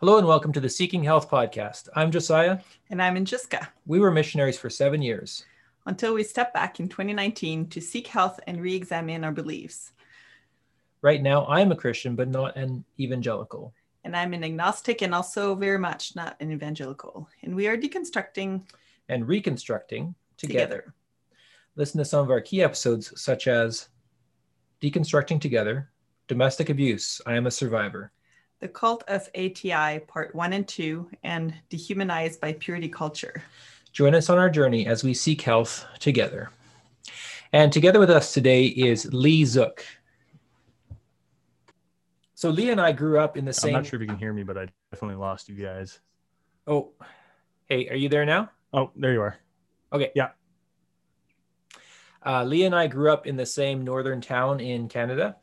Hello and welcome to the Seeking Health podcast. I'm Josiah. And I'm Angelica. We were missionaries for seven years. Until we stepped back in 2019 to seek health and re examine our beliefs. Right now, I'm a Christian, but not an evangelical. And I'm an agnostic and also very much not an evangelical. And we are deconstructing and reconstructing together. together. Listen to some of our key episodes, such as Deconstructing Together, Domestic Abuse, I Am a Survivor, the Cult of ATI, Part 1 and 2, and Dehumanized by Purity Culture. Join us on our journey as we seek health together. And together with us today is Lee Zook. So Lee and I grew up in the same. I'm not sure if you can hear me, but I definitely lost you guys. Oh, hey, are you there now? Oh, there you are. Okay. Yeah. Uh, Lee and I grew up in the same northern town in Canada.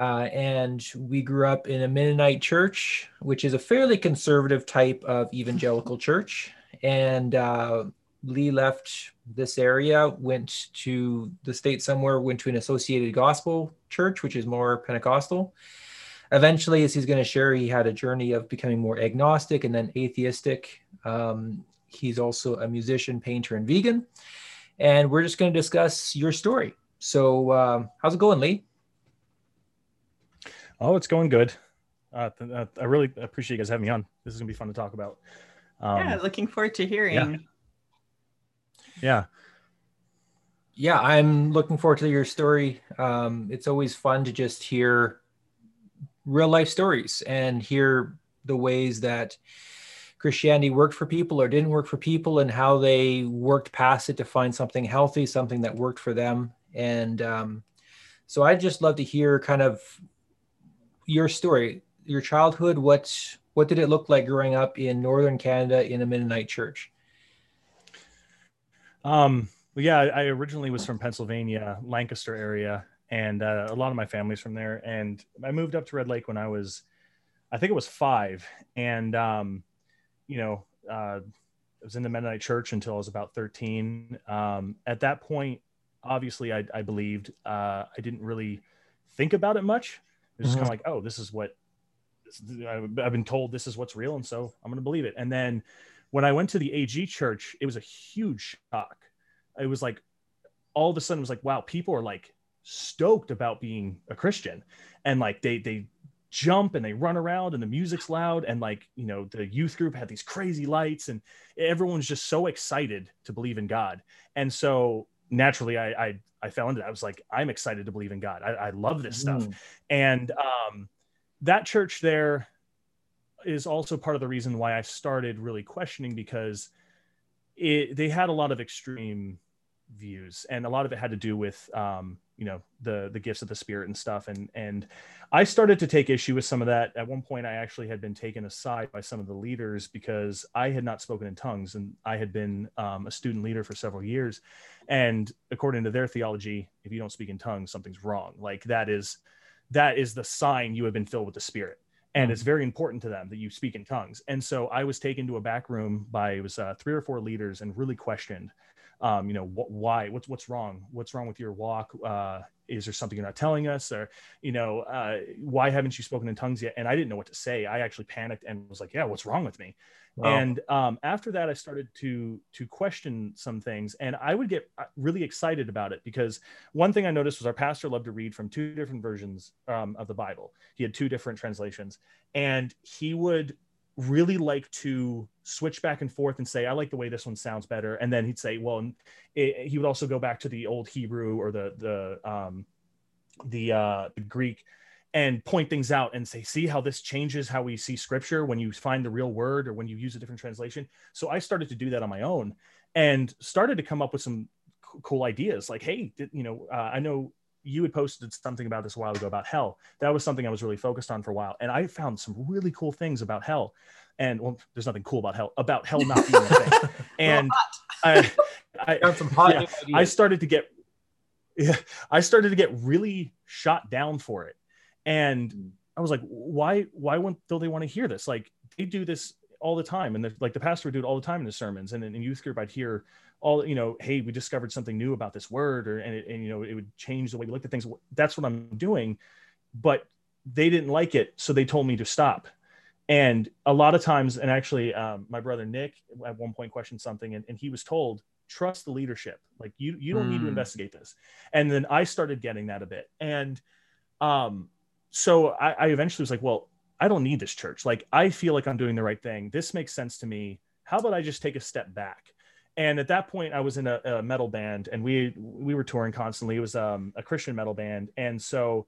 Uh, and we grew up in a Mennonite church, which is a fairly conservative type of evangelical church. And uh, Lee left this area, went to the state somewhere, went to an Associated Gospel church, which is more Pentecostal. Eventually, as he's going to share, he had a journey of becoming more agnostic and then atheistic. Um, he's also a musician, painter, and vegan. And we're just going to discuss your story. So, uh, how's it going, Lee? Oh, it's going good. Uh, uh, I really appreciate you guys having me on. This is gonna be fun to talk about. Um, yeah, looking forward to hearing. Yeah. yeah. Yeah, I'm looking forward to your story. Um, it's always fun to just hear real life stories and hear the ways that Christianity worked for people or didn't work for people and how they worked past it to find something healthy, something that worked for them. And um, so I'd just love to hear kind of your story, your childhood. What's what did it look like growing up in northern Canada in a Mennonite church? Um, well, yeah, I originally was from Pennsylvania, Lancaster area, and uh, a lot of my family's from there. And I moved up to Red Lake when I was, I think it was five, and um, you know, uh, I was in the Mennonite church until I was about thirteen. Um, at that point, obviously, I, I believed. Uh, I didn't really think about it much. It's just kind of uh-huh. like, oh, this is what I've been told. This is what's real, and so I'm going to believe it. And then when I went to the AG church, it was a huge shock. It was like all of a sudden, it was like, wow, people are like stoked about being a Christian, and like they they jump and they run around and the music's loud and like you know the youth group had these crazy lights and everyone's just so excited to believe in god and so naturally I, I I fell into that. I was like, I'm excited to believe in God. I, I love this stuff. Mm. And um, that church there is also part of the reason why I started really questioning because it, they had a lot of extreme views and a lot of it had to do with um, you know the the gifts of the spirit and stuff. And and i started to take issue with some of that. At one point i actually had been taken aside by some of the leaders because i had not spoken in tongues and i had been um, a student leader for several years. And according to their theology if you don't speak in tongues something's wrong. Like that is that is the sign you have been filled with the spirit. And mm-hmm. it's very important to them that you speak in tongues. And so i was taken to a back room by it was uh, three or four leaders and really questioned um, you know, wh- why, what's, what's wrong? What's wrong with your walk? Uh, is there something you're not telling us? Or, you know, uh, why haven't you spoken in tongues yet? And I didn't know what to say. I actually panicked and was like, yeah, what's wrong with me? Wow. And um, after that, I started to to question some things, and I would get uh, really excited about it because one thing I noticed was our pastor loved to read from two different versions um, of the Bible. He had two different translations, and he would really like to switch back and forth and say, I like the way this one sounds better. And then he'd say, well, it, he would also go back to the old Hebrew or the, the, um, the, uh, the Greek and point things out and say, see how this changes how we see scripture when you find the real word or when you use a different translation. So I started to do that on my own and started to come up with some cool ideas like, Hey, you know, uh, I know you had posted something about this a while ago about hell. That was something I was really focused on for a while. And I found some really cool things about hell. And well, there's nothing cool about hell, about hell not being a thing. and I, I, yeah, I started to get, yeah, I started to get really shot down for it. And hmm. I was like, why, why don't they want to hear this? Like they do this all the time. And the, like the pastor would do it all the time in his sermons. And in, in youth group, I'd hear all you know hey we discovered something new about this word or and, it, and you know it would change the way we looked at things that's what i'm doing but they didn't like it so they told me to stop And a lot of times, and actually, um, my brother Nick at one point questioned something, and, and he was told, "Trust the leadership. Like you, you don't need to Hmm. investigate this." And then I started getting that a bit, and um, so I, I eventually was like, "Well, I don't need this church. Like I feel like I'm doing the right thing. This makes sense to me. How about I just take a step back?" And at that point, I was in a, a metal band, and we we were touring constantly. It was um, a Christian metal band, and so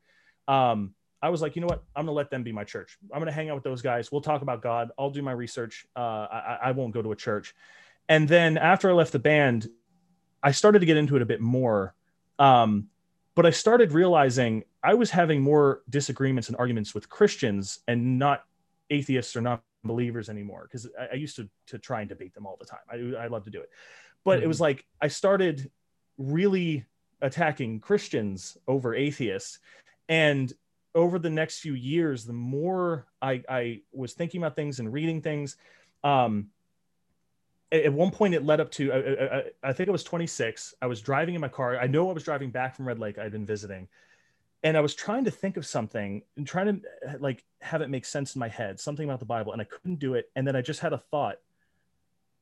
um, I was like, you know what? I'm gonna let them be my church. I'm gonna hang out with those guys. We'll talk about God. I'll do my research. Uh, I, I won't go to a church. And then after I left the band, I started to get into it a bit more. Um, but I started realizing I was having more disagreements and arguments with Christians and not atheists or non-believers anymore. Because I, I used to to try and debate them all the time. I I love to do it. But it was like I started really attacking Christians over atheists. And over the next few years, the more I, I was thinking about things and reading things, um, at, one point it led up to, I, I, I think I was 26. I was driving in my car. I know I was driving back from Red Lake. I'd been visiting. And I was trying to think of something and trying to uh, like have it make sense in my head, something about the Bible, and I couldn't do it. And then I just had a thought,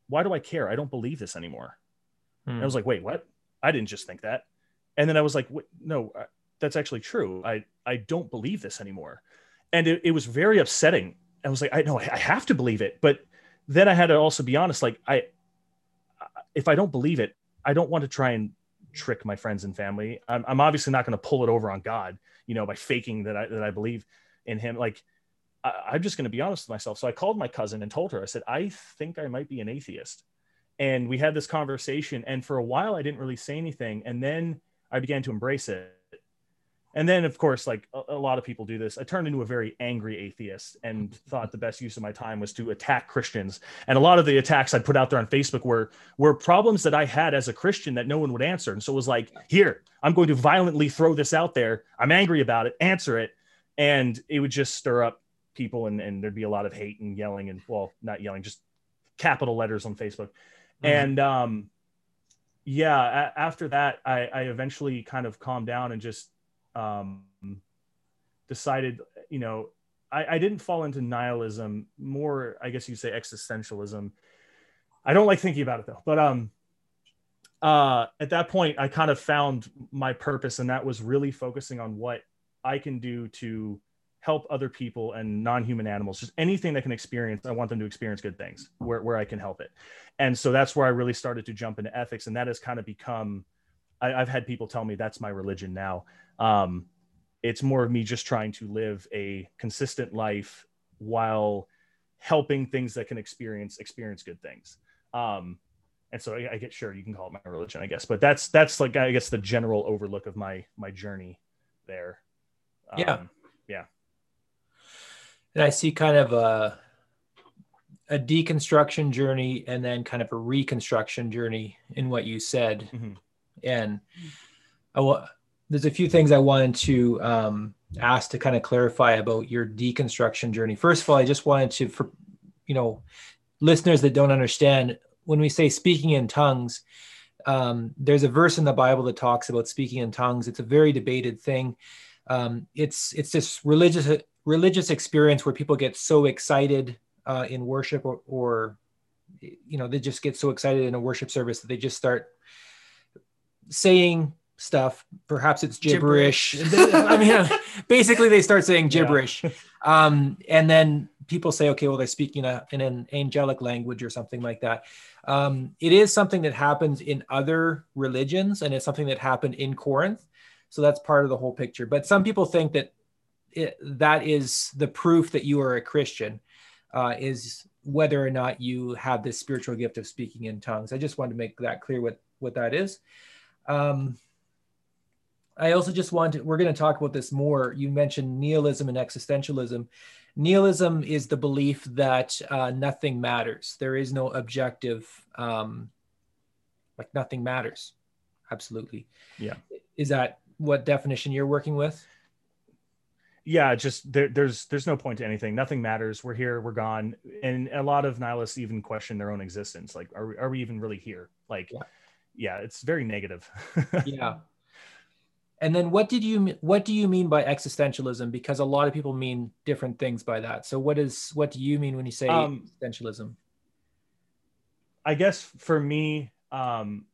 why do I care? I don't believe this anymore. Hmm. And I was like, wait, what? I didn't just think that. And then I was like, no, uh, that's actually true. I, I don't believe this anymore. And it, it was very upsetting. I was like, I know I have to believe it. But then I had to also be honest. Like I, if I don't believe it, I don't want to try and trick my friends and family. I'm, I'm obviously not going to pull it over on God, you know, by faking that I, that I believe in him. Like I, I'm just going to be honest with myself. So I called my cousin and told her, I said, I think I might be an atheist. And we had this conversation. And for a while, I didn't really say anything. And then I began to embrace it. And then, of course, like a, a lot of people do this, I turned into a very angry atheist and thought the best use of my time was to attack Christians. And a lot of the attacks I put out there on Facebook were were problems that I had as a Christian that no one would answer. And so it was like, here, I'm going to violently throw this out there. I'm angry about it. Answer it, and it would just stir up people, and, and there'd be a lot of hate and yelling, and well, not yelling, just capital letters on Facebook. Mhm. And um, yeah, a- after that, I, I eventually kind of calmed down and just um, decided, you know, I, I didn't fall into nihilism, more, I guess you say existentialism. I don't like thinking about it though, but um, uh, at that point, I kind of found my purpose, and that was really focusing on what I can do to help other people and non-human animals just anything that can experience i want them to experience good things where, where i can help it and so that's where i really started to jump into ethics and that has kind of become I, i've had people tell me that's my religion now um, it's more of me just trying to live a consistent life while helping things that can experience experience good things um, and so I, I get sure you can call it my religion i guess but that's that's like i guess the general overlook of my my journey there Yeah. yeah. and I see kind of a a deconstruction journey and then kind of a reconstruction journey in what you said. Mhm. And I wa- there's a few things I wanted to um, ask to kind of clarify about your deconstruction journey. First of all, I just wanted to, for you know, listeners that don't understand, when we say speaking in tongues, um, there's a verse in the Bible that talks about speaking in tongues. It's a very debated thing. Um, it's it's this religious religious experience where people get so excited uh, in worship or, or you know they just get so excited in a worship service that they just start saying stuff. Perhaps it's gibberish, i mean basically they start saying Yeah. gibberish. Um, and then people say okay well they're speaking a, in an angelic language or something like that. Um, it is something that happens in other religions and it's something that happened in corinth. So that's part of the whole picture. But some people think that it, that is the proof that you are a Christian, uh, is whether or not you have this spiritual gift of speaking in tongues. I just wanted to make that clear what what that is. Um, I also just want to, we're going to talk about this more. You mentioned nihilism and existentialism. Nihilism is the belief that uh, nothing matters. There is no objective, um, like nothing matters. Absolutely. Yeah. Is that what definition you're working with? yeah just there, there's there's no point to anything nothing matters we're here we're gone and a lot of nihilists even question their own existence like are we, are we even really here like Yeah. yeah, it's very negative yeah And then what did you what do you mean by existentialism? Because a lot of people mean different things by that. So what is what do you mean when you say um, existentialism? I guess for me, um,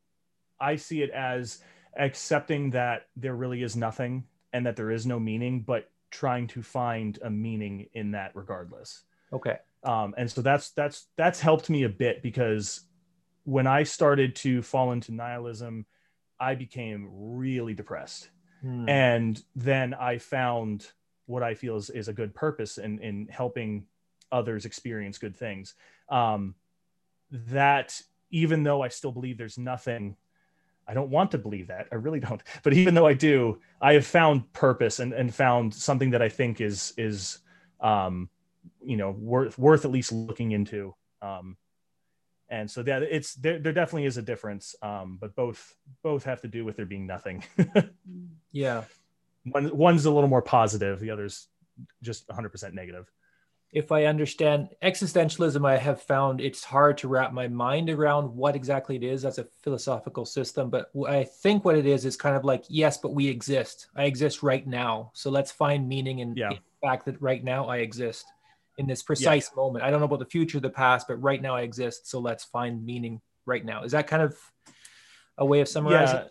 I see it as accepting that there really is nothing and that there is no meaning, but trying to find a meaning in that regardless. Okay. Um, and so that's that's that's helped me a bit because when I started to fall into nihilism, I became really depressed Hmm. And then I found what I feel is, is a good purpose in, in helping others experience good things. Um, that even though I still believe there's nothing, I don't want to believe that. I really don't. But even though I do, I have found purpose and, and found something that I think is, is, um, you know, worth, worth at least looking into. Um, and so yeah, it's there, there definitely is a difference um, but both both have to do with there being nothing. Yeah. One one's a little more positive the other's just 100% negative. If i understand existentialism i have found it's hard to wrap my mind around what exactly it is as a philosophical system but i think what it is is kind of like yes but we exist. I exist right now. So let's find meaning in, yeah. in the fact that right now i exist in this precise yeah. moment. I don't know about the future, the past, but right now I exist. So let's find meaning right now. Is that kind of a way of summarizing?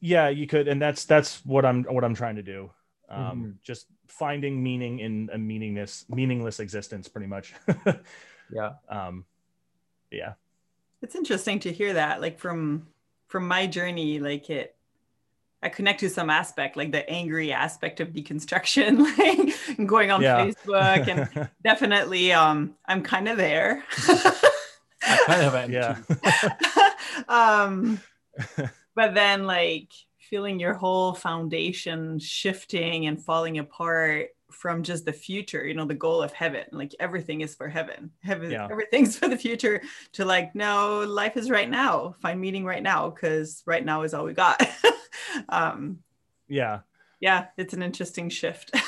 Yeah, yeah you could, and that's that's what I'm what I'm trying to do. Um, mm-hmm. Just finding meaning in a meaningless meaningless existence, pretty much. yeah. Um, yeah. It's interesting to hear that, like from from my journey, like it I connect to some aspect, like the angry aspect of deconstruction, like going on yeah. Facebook, and definitely, um, I'm kind of there. I kind of am, yeah. um, but then, like feeling your whole foundation shifting and falling apart from just the future you know the goal of heaven like everything is for heaven heaven yeah. everything's for the future to like no life is right now find meaning right now because right now is all we got um, yeah. Yeah it's an interesting shift.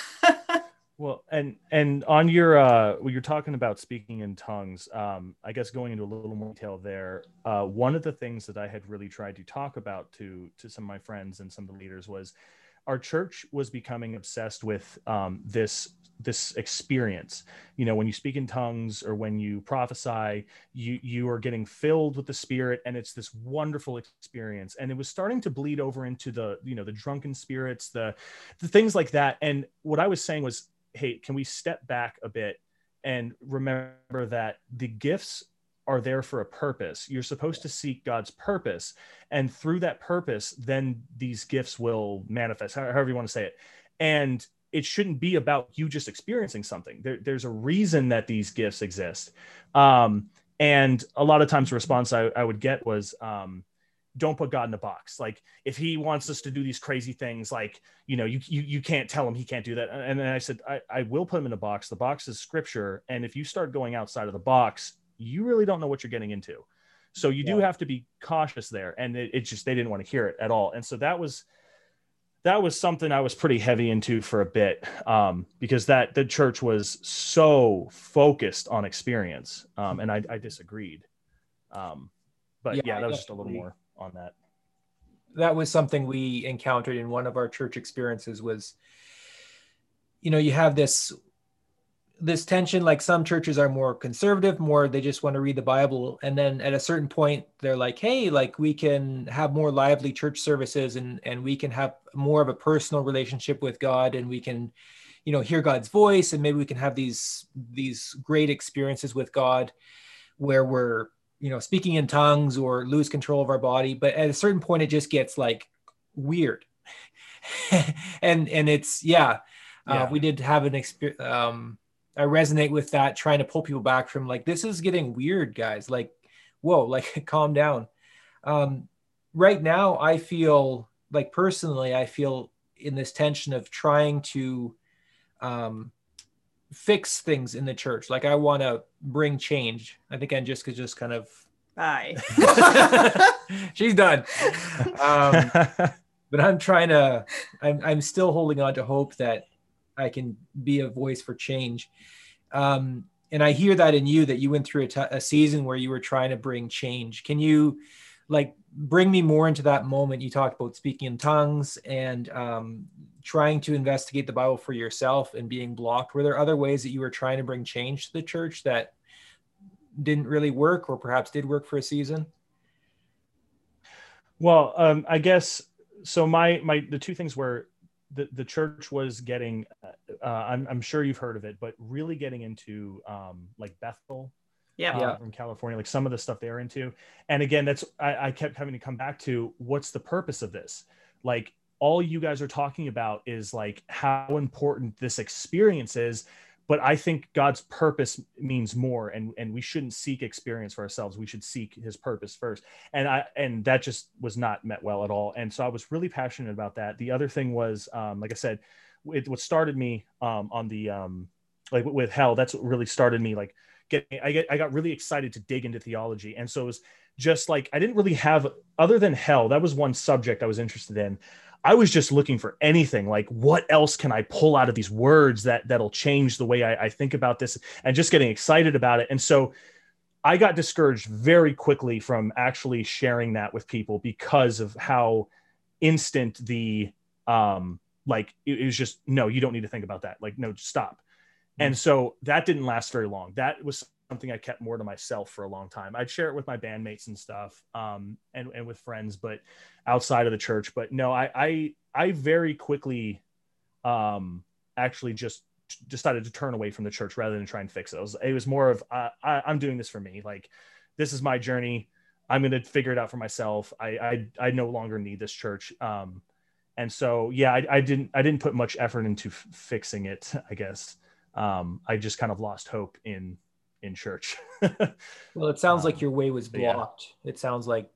Well and and on your uh when you're talking about speaking in tongues um i guess going into a little more detail there uh one of the things that i had really tried to talk about to to some of my friends and some of the leaders was our church was becoming obsessed with um, this this experience. You know when you speak in tongues or when you prophesy you you are getting filled with the spirit and it's this wonderful experience. And it was starting to bleed over into the you know the drunken spirits the the things like that. And what i was saying was hey can we step back a bit and remember that the gifts are there for a purpose. You're supposed to seek God's purpose. And through that purpose, then these gifts will manifest, however you want to say it. And it shouldn't be about you just experiencing something. There, there's a reason that these gifts exist. Um, and a lot of times the response I, I would get was, um, don't put God in a box. Like if he wants us to do these crazy things, like, you know, you, you, you can't tell him he can't do that. And then I said, I, I will put him in a box. The box is scripture. And if you start going outside of the box, you really don't know what you're getting into. So you yeah. do have to be cautious there. And it, it, just, they didn't want to hear it at all. And so that was, that was something I was pretty heavy into for a bit um, because that the church was so focused on experience. Um, and I, I disagreed. Um, but yeah, yeah that was just a little more on that. That was something we encountered in one of our church experiences was, you know, you have this this tension like some churches are more conservative more they just want to read the bible and then at a certain point they're like hey like we can have more lively church services and and we can have more of a personal relationship with god and we can you know hear god's voice and maybe we can have these these great experiences with god where we're you know speaking in tongues or lose control of our body but at a certain point it just gets like weird and and it's yeah, uh, yeah. Uh, we did have an experience um I resonate with that, trying to pull people back from like, this is getting weird, guys. Like, whoa, like calm down. Um, right now, I feel like personally, I feel in this tension of trying to um, fix things in the church. Like, I want to bring change. I think Angelica just kind of. Bye. She's done. Um, but I'm trying to, I'm, I'm still holding on to hope that I can be a voice for change. Um, and I hear that in you that you went through a, t- a season where you were trying to bring change. Can you like bring me more into that moment. You talked about speaking in tongues and um, trying to investigate the Bible for yourself and being blocked. Were there other ways that you were trying to bring change to the church that didn't really work, or perhaps did work for a season? Well, um, I guess so. My my the two things were the the church was getting. Uh, I'm I'm sure you've heard of it, but really getting into um, like Bethel yeah. uh, Yeah. from California, like some of the stuff they're into. And again, that's I, I kept having to come back to what's the purpose of this? Like all you guys are talking about is like how important this experience is. But I think God's purpose means more, and and we shouldn't seek experience for ourselves. We should seek His purpose first. And I and that just was not met well at all. And so I was really passionate about that. The other thing was, um, like I said, it, what started me um, on the um, like with hell. That's what really started me like getting I get I got really excited to dig into theology. And so it was just like I didn't really have other than hell, that was one subject I was interested in. I was just looking for anything like what else can I pull out of these words that that'll change the way I, I think about this and just getting excited about it. And so I got discouraged very quickly from actually sharing that with people because of how instant the um like it, it was just no, you don't need to think about that. Like no, stop. And so that didn't last very long. That was something I kept more to myself for a long time. I'd share it with my bandmates and stuff, um, and and with friends, but outside of the church. But no, I I, I very quickly, um, actually just decided to turn away from the church rather than try and fix it. It was, it was more of I, I'm doing this for me. Like this is my journey. I'm to figure it out for myself. I, I I no longer need this church. Um, and so yeah, I, I didn't I didn't put much effort into f- fixing it. I guess um, I just kind of lost hope in in church. Well, it sounds like Um, your way was but yeah. blocked. It sounds like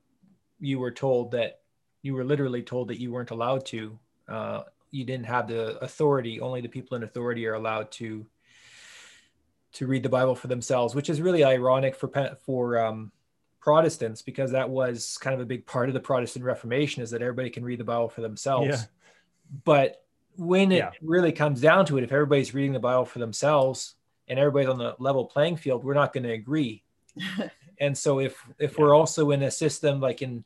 you were told that you were literally told that you weren't allowed to. Uh, you didn't have the authority. Only the people in authority are allowed to to read the Bible for themselves, which is really ironic for for um, Protestants because that was kind of a big part of the Protestant Reformation is that everybody can read the Bible for themselves. Yeah. But when it Yeah. really comes down to it, if everybody's reading the Bible for themselves and everybody's on the level playing field, we're not going to agree. And so if if we're also in a system like in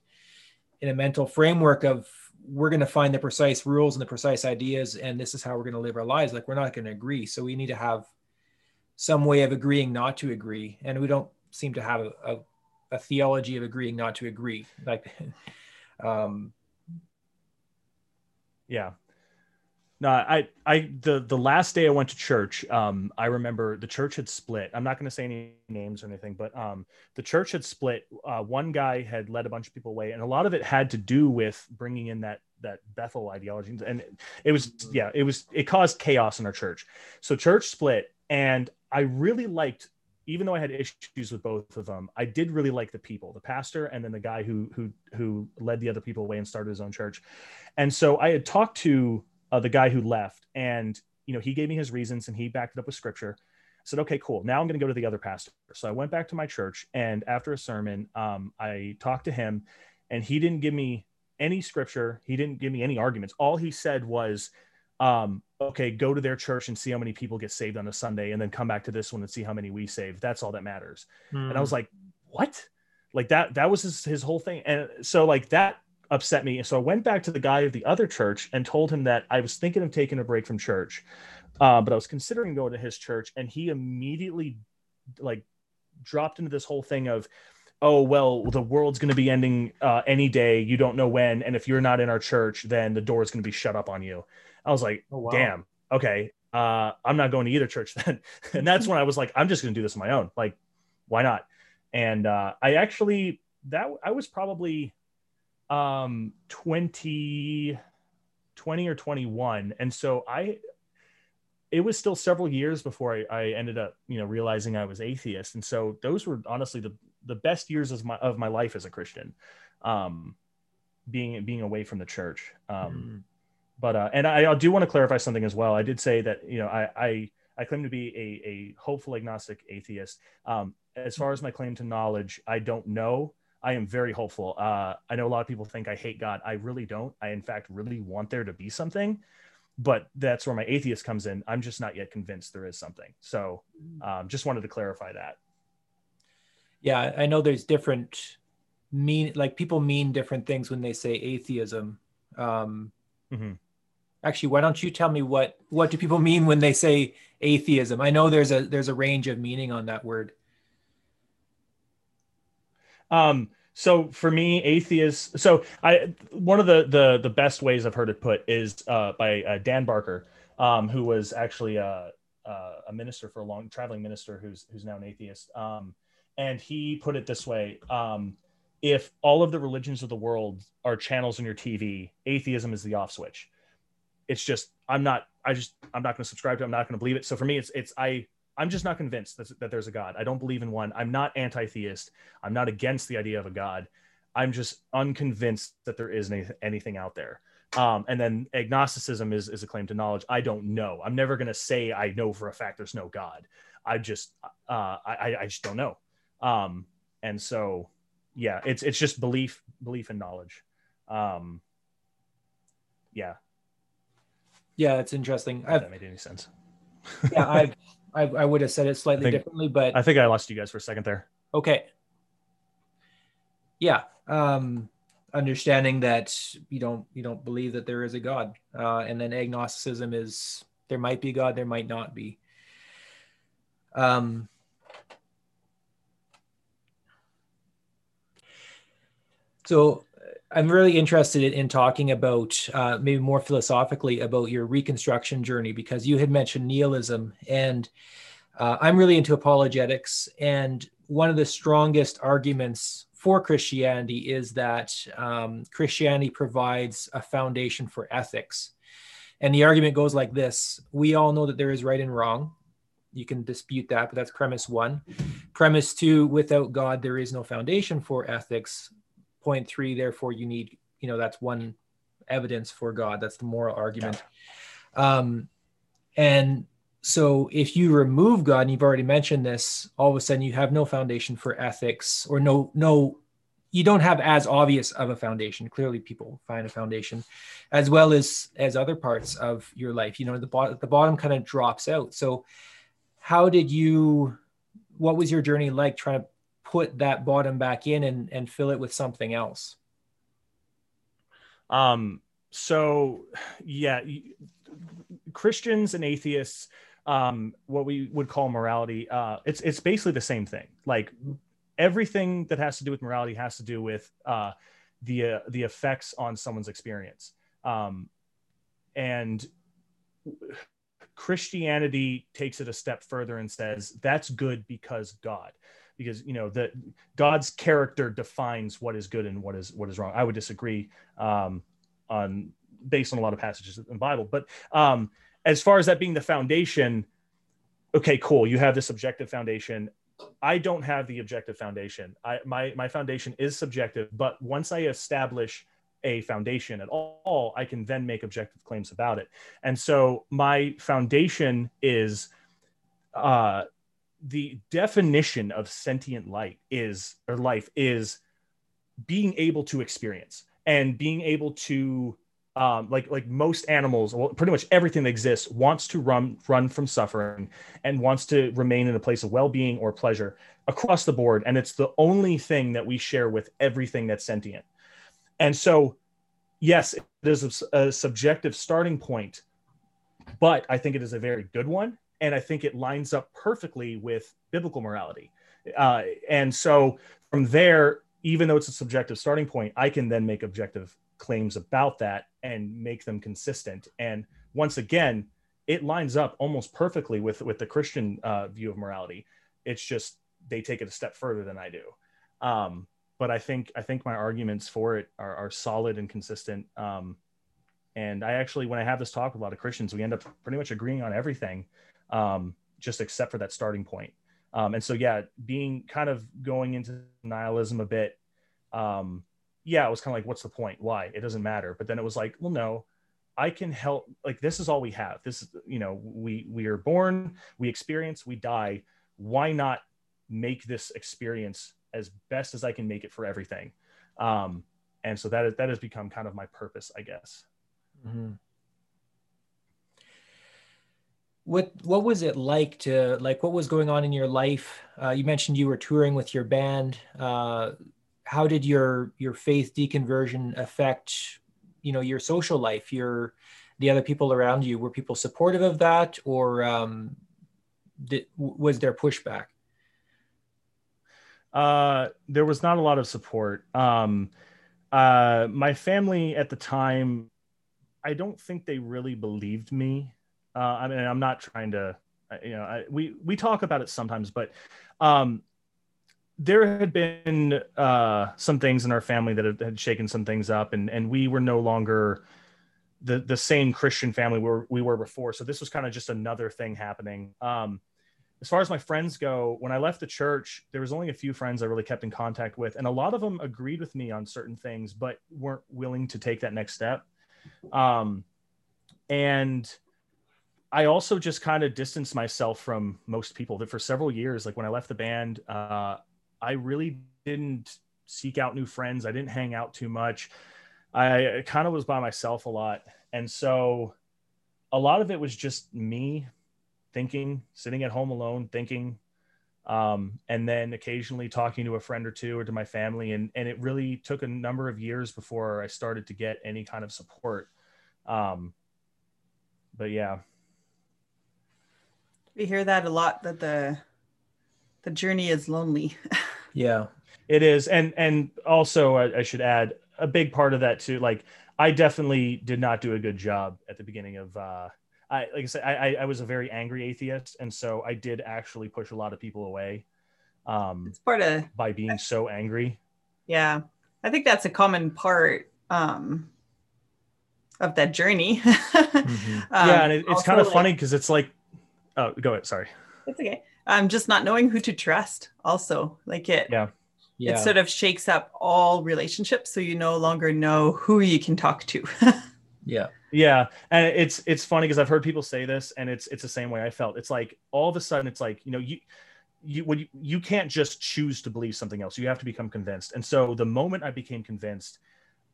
in a mental framework of we're going to find the precise rules and the precise ideas and this is how we're going to live our lives like we're not going to agree. So we need to have some way of agreeing not to agree and we don't seem to have a, a, a theology of agreeing not to agree. Like um Yeah. No, I, I, the, the last day I went to church, um, I remember the church had split. I'm not going to say any names or anything, but, um, the church had split. Uh, one guy had led a bunch of people away, and a lot of it had to do with bringing in that, that Bethel ideology. And it was, yeah, it was, it caused chaos in our church. So church split, and I really liked, even though I had issues with both of them, I did really like the people, the pastor, and then the guy who, who, who led the other people away and started his own church. And so I had talked to uh, the guy who left, and you know he gave me his reasons, and he backed it up with scripture. I said, okay, cool. Now I'm going to go to the other pastor. So I went back to my church, and after a sermon, um, I talked to him, and he didn't give me any scripture. He didn't give me any arguments. All he said was, um, okay, go to their church and see how many people get saved on a Sunday, and then come back to this one and see how many we save. That's all that matters and I was like, "What?" Like that. That was his, his whole thing, and so like that upset me. And so I went back to the guy of the other church and told him that I was thinking of taking a break from church, uh, but I was considering going to his church, and he immediately like dropped into this whole thing of. Oh well, the world's going to be ending uh, any day. You don't know when, and if you're not in our church, then the door is going to be shut up on you. I was like, Oh, wow. damn, okay, uh, I'm not going to either church then. and that's when I was like, I'm just going to do this on my own. Like, why not? And uh, I actually that I was probably um 20 20 or 21 and so i it was still several years before I, I ended up you know realizing i was atheist. And so those were honestly the the best years of my of my life as a christian um being being away from the church. Um Mm. but uh and i, I do want to clarify something as well. I did say that you know i i i claim to be a a hopeful agnostic atheist. Um as far as my claim to knowledge i don't know i am very hopeful. Uh i know a lot of people think i hate god. I really don't. I in fact really want there to be something but that's where my atheist comes in. I'm just not yet convinced there is something. So um just wanted to clarify that. Yeah i know there's different mean like people mean different things when they say atheism. Um, hmm actually, why don't you tell me what what do people mean when they say atheism? I know there's a there's a range of meaning on that word. Um, so for me, atheists. So I one of the the the best ways I've heard it put is uh, by uh, Dan Barker, um, who was actually a, a minister for a long traveling minister who's who's now an atheist. Um, and he put it this way: um, if all of the religions of the world are channels on your TV, atheism is the off switch. It's just I'm not. I just I'm not going to subscribe to. it. I'm not going to believe it. So for me, it's it's I I'm just not convinced that, that there's a God. I don't believe in one. I'm not anti theist. I'm not against the idea of a God. I'm just unconvinced that there is any, anything out there. Um, and then agnosticism is, is a claim to knowledge. I don't know. I'm never going to say I know for a fact there's no God. I just, uh, I, I just don't know. Um, and so, yeah, it's, it's just belief, belief and knowledge. Um, yeah. Yeah, it's interesting. If that made any sense. yeah, I've, I, I would have said it slightly think- differently, but I think I lost you guys for a second there. okay. Yeah. Um, understanding that you don't you don't believe that there is a God, uh, and then agnosticism is there might be God, there might not be. Um, so I'm really interested in, in talking about uh, maybe more philosophically about your reconstruction journey because you had mentioned nihilism and uh, I'm really into apologetics and one of the strongest arguments for Christianity is that um, Christianity provides a foundation for ethics. And the argument goes like this We all know that there is right and wrong. You can dispute that, but that's premise one. Premise two without God, there is no foundation for ethics. Point three, therefore, you need, you know, that's one evidence for God. That's the moral argument. Um, and so if you remove God, and you've already mentioned this, all of a sudden you have no foundation for ethics or no, no, you don't have as obvious of a foundation. Clearly people find a foundation as well as, as other parts of your life, you know, the bottom, the bottom kind of drops out. So how did you, what was your journey like trying to put that bottom back in and, and fill it with something else? Um, so yeah, Christians and atheists, um, what we would call morality, uh, it's it's basically the same thing. Like everything that has to do with morality has to do with uh, the uh, the effects on someone's experience. Um, and Christianity takes it a step further and says that's good because God, because you know that God's character defines what is good and what is what is wrong. I would disagree um, on based on a lot of passages in the Bible, but um, as far as that being the foundation, okay, cool. You have this objective foundation. I don't have the objective foundation. I, my my foundation is subjective, but once I establish a foundation at all, I can then make objective claims about it. And so my foundation is uh, the definition of sentient light is or life is being able to experience and being able to um, like like most animals, well, pretty much everything that exists wants to run run from suffering and wants to remain in a place of well-being or pleasure across the board. And it's the only thing that we share with everything that's sentient. And so, yes, it is a, a subjective starting point, but I think it is a very good one, and I think it lines up perfectly with biblical morality. Uh, and so, from there, even though it's a subjective starting point, I can then make objective claims about that and make them consistent. And once again, it lines up almost perfectly with with the Christian uh, view of morality. It's just they take it a step further than I do. Um, but I think I think my arguments for it are, are solid and consistent. Um, and I actually, when I have this talk with a lot of Christians, we end up pretty much agreeing on everything, um, just except for that starting point. Um, and so, yeah, being kind of going into nihilism a bit, um, yeah, it was kind of like, what's the point? Why? It doesn't matter. But then it was like, well, no, I can help. Like, this is all we have. This is, you know, we we are born, we experience, we die. Why not make this experience as best as I can make it for everything? Um, and so that is, that has become kind of my purpose, I guess. Mm-hmm. What what was it like to like what was going on in your life? Uh, you mentioned you were touring with your band. Uh, how did your your faith deconversion affect you know your social life? Your the other people around you were people supportive of that? Or um, did, was there pushback? Uh, there was not a lot of support. Um, uh, my family at the time i don't think they really believed me uh, i mean i'm not trying to you know I, we we talk about it sometimes but um, there had been uh, some things in our family that had, had, shaken some things up, and and we were no longer the the same Christian family we were, we were before. So this was kind of just another thing happening. Um, as far as my friends go, when I left the church, there was only a few friends I really kept in contact with, and a lot of them agreed with me on certain things, but weren't willing to take that next step. Um, and I also just kind of distanced myself from most people. That for several years, like when I left the band, uh, I really didn't seek out new friends. I didn't hang out too much. I kind of was by myself a lot. And so a lot of it was just me thinking, sitting at home alone, thinking, um, and then occasionally talking to a friend or two or to my family. And, and it really took a number of years before I started to get any kind of support. Um, but yeah. We hear that a lot that the the journey is lonely. yeah, it is, and and also I, I should add a big part of that too. Like I definitely did not do a good job at the beginning of. uh I like I said, I I was a very angry atheist, and so I did actually push a lot of people away. Um, it's part of by being so angry. Yeah, I think that's a common part um, of that journey. mm-hmm. um, yeah, and it, it's kind of like, funny because it's like, oh, go ahead. Sorry. It's okay. Um, just not knowing who to trust also like it yeah. yeah. it sort of shakes up all relationships so you no longer know who you can talk to. Yeah. Yeah and it's it's funny because i've heard people say this and it's it's the same way i felt. It's like all of a sudden it's like you know you you when you, you can't just choose to believe something else. You have to become convinced. And so the moment i became convinced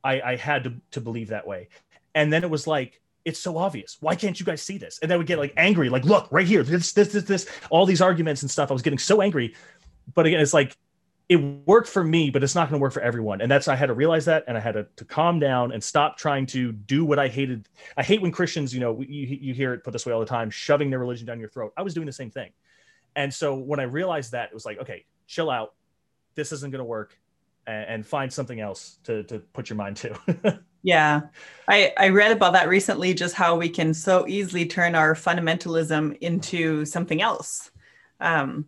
i i had to to believe that way. And then it was like it's so obvious. Why can't you guys see this? And then we get like angry, like, look, right here, this, this, this, this, all these arguments and stuff. I was getting so angry. But again, it's like it worked for me, but it's not going to work for everyone. And that's I had to realize that, and I had to, to calm down and stop trying to do what I hated. I hate when Christians, you know, you, you hear it put this way all the time, shoving their religion down your throat. I was doing the same thing. And so when I realized that, it was like, okay, chill out. This isn't going to work, and, and find something else to to put your mind to. Yeah. I, I read about that recently, just how we can so easily turn our fundamentalism into something else. Um,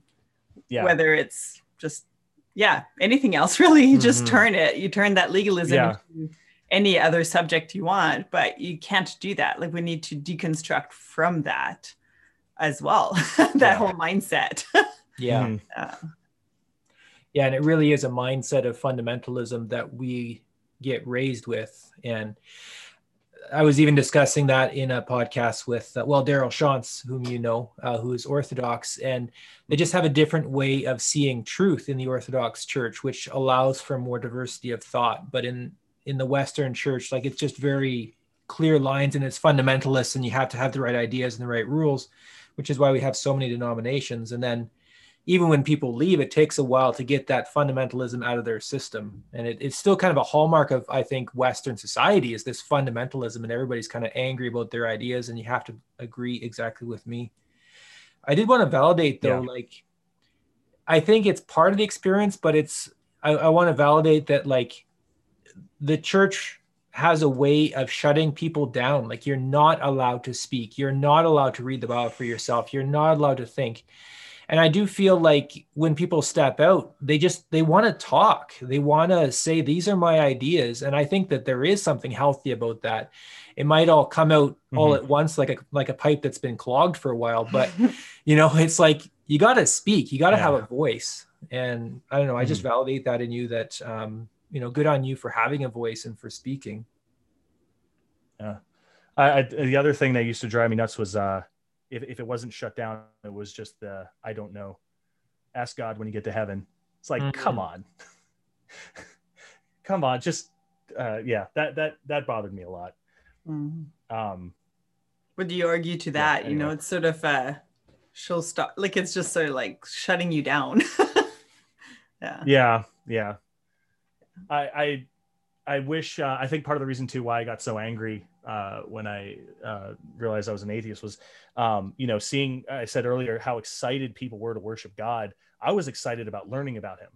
yeah. Whether it's just, yeah, anything else really, you just mm-hmm. turn it. You turn that legalism yeah. into any other subject you want, but you can't do that. Like we need to deconstruct from that as well, that yeah. whole mindset. yeah. Mm-hmm. Uh, yeah. And it really is a mindset of fundamentalism that we get raised with. And I was even discussing that in a podcast with, uh, well, Daryl Shantz, whom you know, uh, who is Orthodox, and they just have a different way of seeing truth in the Orthodox Church, which allows for more diversity of thought. But in in the Western Church, like it's just very clear lines and it's fundamentalist, and you have to have the right ideas and the right rules, which is why we have so many denominations. And then even when people leave, it takes a while to get that fundamentalism out of their system. And it, it's still kind of a hallmark of, I think, Western society is this fundamentalism, and everybody's kind of angry about their ideas, and you have to agree exactly with me. I did want to validate though, yeah. like, I think it's part of the experience, but it's, I, I want to validate that, like, the church has a way of shutting people down. Like, you're not allowed to speak, you're not allowed to read the Bible for yourself, you're not allowed to think and i do feel like when people step out they just they want to talk. They want to say these are my ideas. And i think that there is something healthy about that. It might all come out mm-hmm. all at once like a like a pipe that's been clogged for a while but you know it's like you got to speak. You got to yeah. have a voice. And i don't know i just mm-hmm. validate that in you that um you know good on you for having a voice and for speaking. Yeah. I, I the other thing that used to drive me nuts was uh if, if it wasn't shut down, it was just the I don't know. Ask God when you get to heaven. It's like, mm-hmm. come on. come on. Just uh yeah, that that that bothered me a lot. Mm-hmm. Um would you argue to that? Yeah, anyway. You know, it's sort of uh she'll stop like it's just sort of like shutting you down. yeah. Yeah, yeah. I I, I wish uh, I think part of the reason too why I got so angry uh, when I uh, realized I was an atheist was, um, you know, seeing I said earlier how excited people were to worship God. I was excited about learning about Him,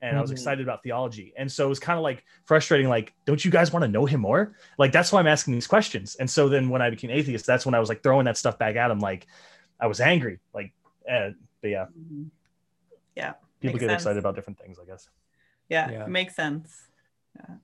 and mm-hmm. I was mm-hmm. excited about theology, and so it was kind of like frustrating. Like, don't you guys want to know Him more? Like that's why I'm asking these questions. And so then when I became atheist, that's when I was like throwing that stuff back at him. Like I was angry. Like, eh, but yeah, mm-hmm. yeah, people get sense. excited about different things. I guess. Yeah, yeah. makes sense. Yeah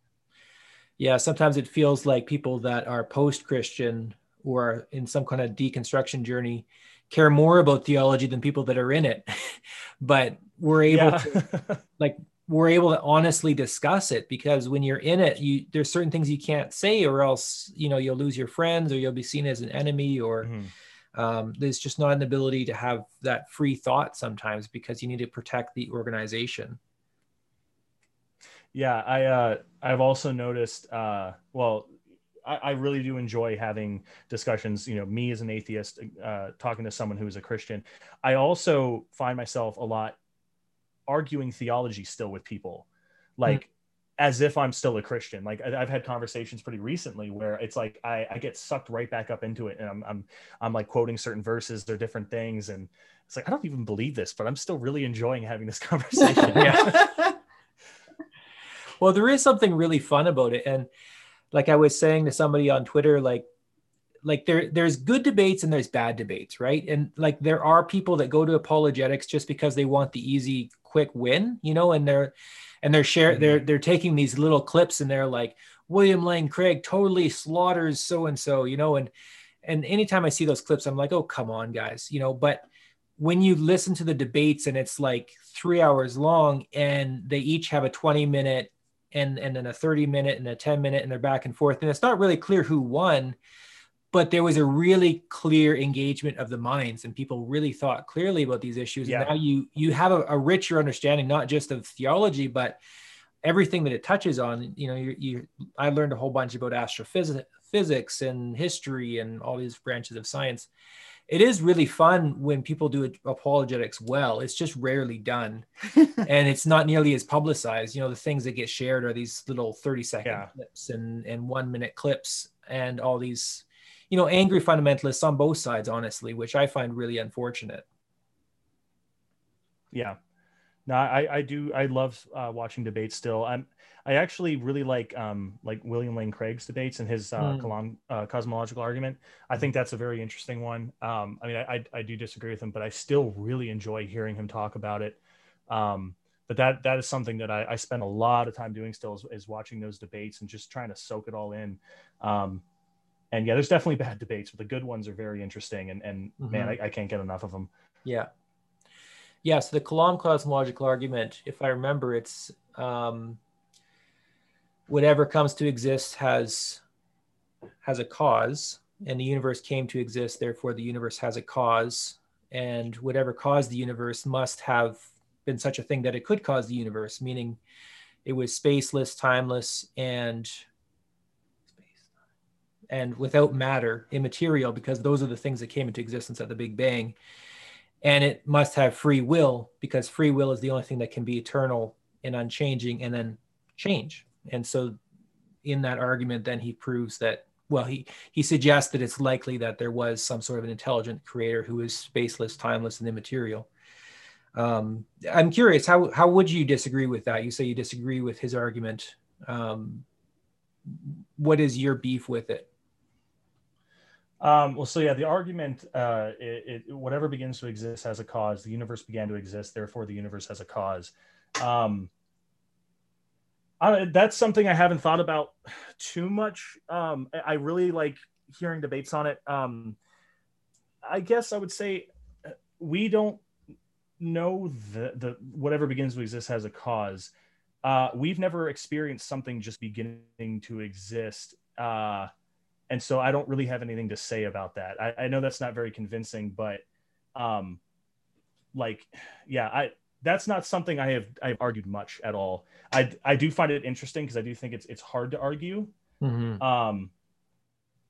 yeah, sometimes it feels like people that are post Christian or in some kind of deconstruction journey care more about theology than people that are in it. but we're able yeah. to, like, we're able to honestly discuss it because when you're in it, you there's certain things you can't say, or else you know you'll lose your friends, or you'll be seen as an enemy, or mm-hmm. um, there's just not an ability to have that free thought sometimes because you need to protect the organization. Yeah, I uh, I've also noticed. Uh, well, I, I, really do enjoy having discussions. You know, me as an atheist, uh, talking to someone who is a Christian. I also find myself a lot arguing theology still with people, like. Mm. As if I'm still a Christian. Like I've had conversations pretty recently where it's like I, I get sucked right back up into it, and I'm I'm I'm like quoting certain verses or different things, and it's like I don't even believe this, but I'm still really enjoying having this conversation. yeah. well, there is something really fun about it. And like I was saying to somebody on Twitter, like, like there there's good debates and there's bad debates, right? And like there are people that go to apologetics just because they want the easy, quick win, you know, and they're and they're share mm-hmm. they're they're taking these little clips and they're like, William Lane Craig totally slaughters so and so, you know, and and anytime I see those clips, I'm like, oh come on, guys, you know, but when you listen to the debates and it's like three hours long and they each have a 20 minute and and then a 30 minute and a 10 minute and they're back and forth. And it's not really clear who won but there was a really clear engagement of the minds and people really thought clearly about these issues. Yeah. and now you you have a, a, richer understanding not just of theology but everything that it touches on. You know you, you i learned a whole bunch about astrophysics and history and all these branches of science it is really fun when people do apologetics well. It's just rarely done, and it's not nearly as publicized. You know, the things that get shared are these little thirty second yeah. clips and and one minute clips, and all these, you know, angry fundamentalists on both sides, honestly, which I find really unfortunate. Yeah, no, I I do I love uh, watching debates still. I'm I actually really like um, like William Lane Craig's debates and his uh, mm. uh, cosmological argument. I think that's a very interesting one. Um, I mean, I, I, I do disagree with him, but I still really enjoy hearing him talk about it. Um, but that that is something that I, I spend a lot of time doing still is, is, watching those debates and just trying to soak it all in. Um, and yeah, there's definitely bad debates, but the good ones are very interesting. And and mm-hmm. man, I, I can't get enough of them. Yeah. Yes, the Kalam cosmological argument, if I remember, it's um, whatever comes to exist has has a cause and the universe came to exist therefore the universe has a cause and whatever caused the universe must have been such a thing that it could cause the universe meaning it was spaceless timeless and and without matter immaterial because those are the things that came into existence at the big bang and it must have free will because free will is the only thing that can be eternal and unchanging and then change. And so in that argument then he proves that well he he suggests that it's likely that there was some sort of an intelligent creator who is spaceless timeless and immaterial. Um, i'm curious how how would you disagree with that? You say you disagree with his argument. Um, what is your beef with it um, well, so yeah, the argument, uh, it, it, whatever begins to exist has a cause. The universe began to exist, therefore the universe has a cause. Um, that's something I haven't thought about too much. Um, I really like hearing debates on it. Um, I guess I would say uh, we don't know the, the whatever begins to exist has a cause. Uh, we've never experienced something just beginning to exist. Uh, and so I don't really have anything to say about that. I, I know that's not very convincing, but um, like, yeah, I that's not something I have I've argued much at all. I I do find it interesting because I do think it's it's hard to argue. Mm-hmm. Um,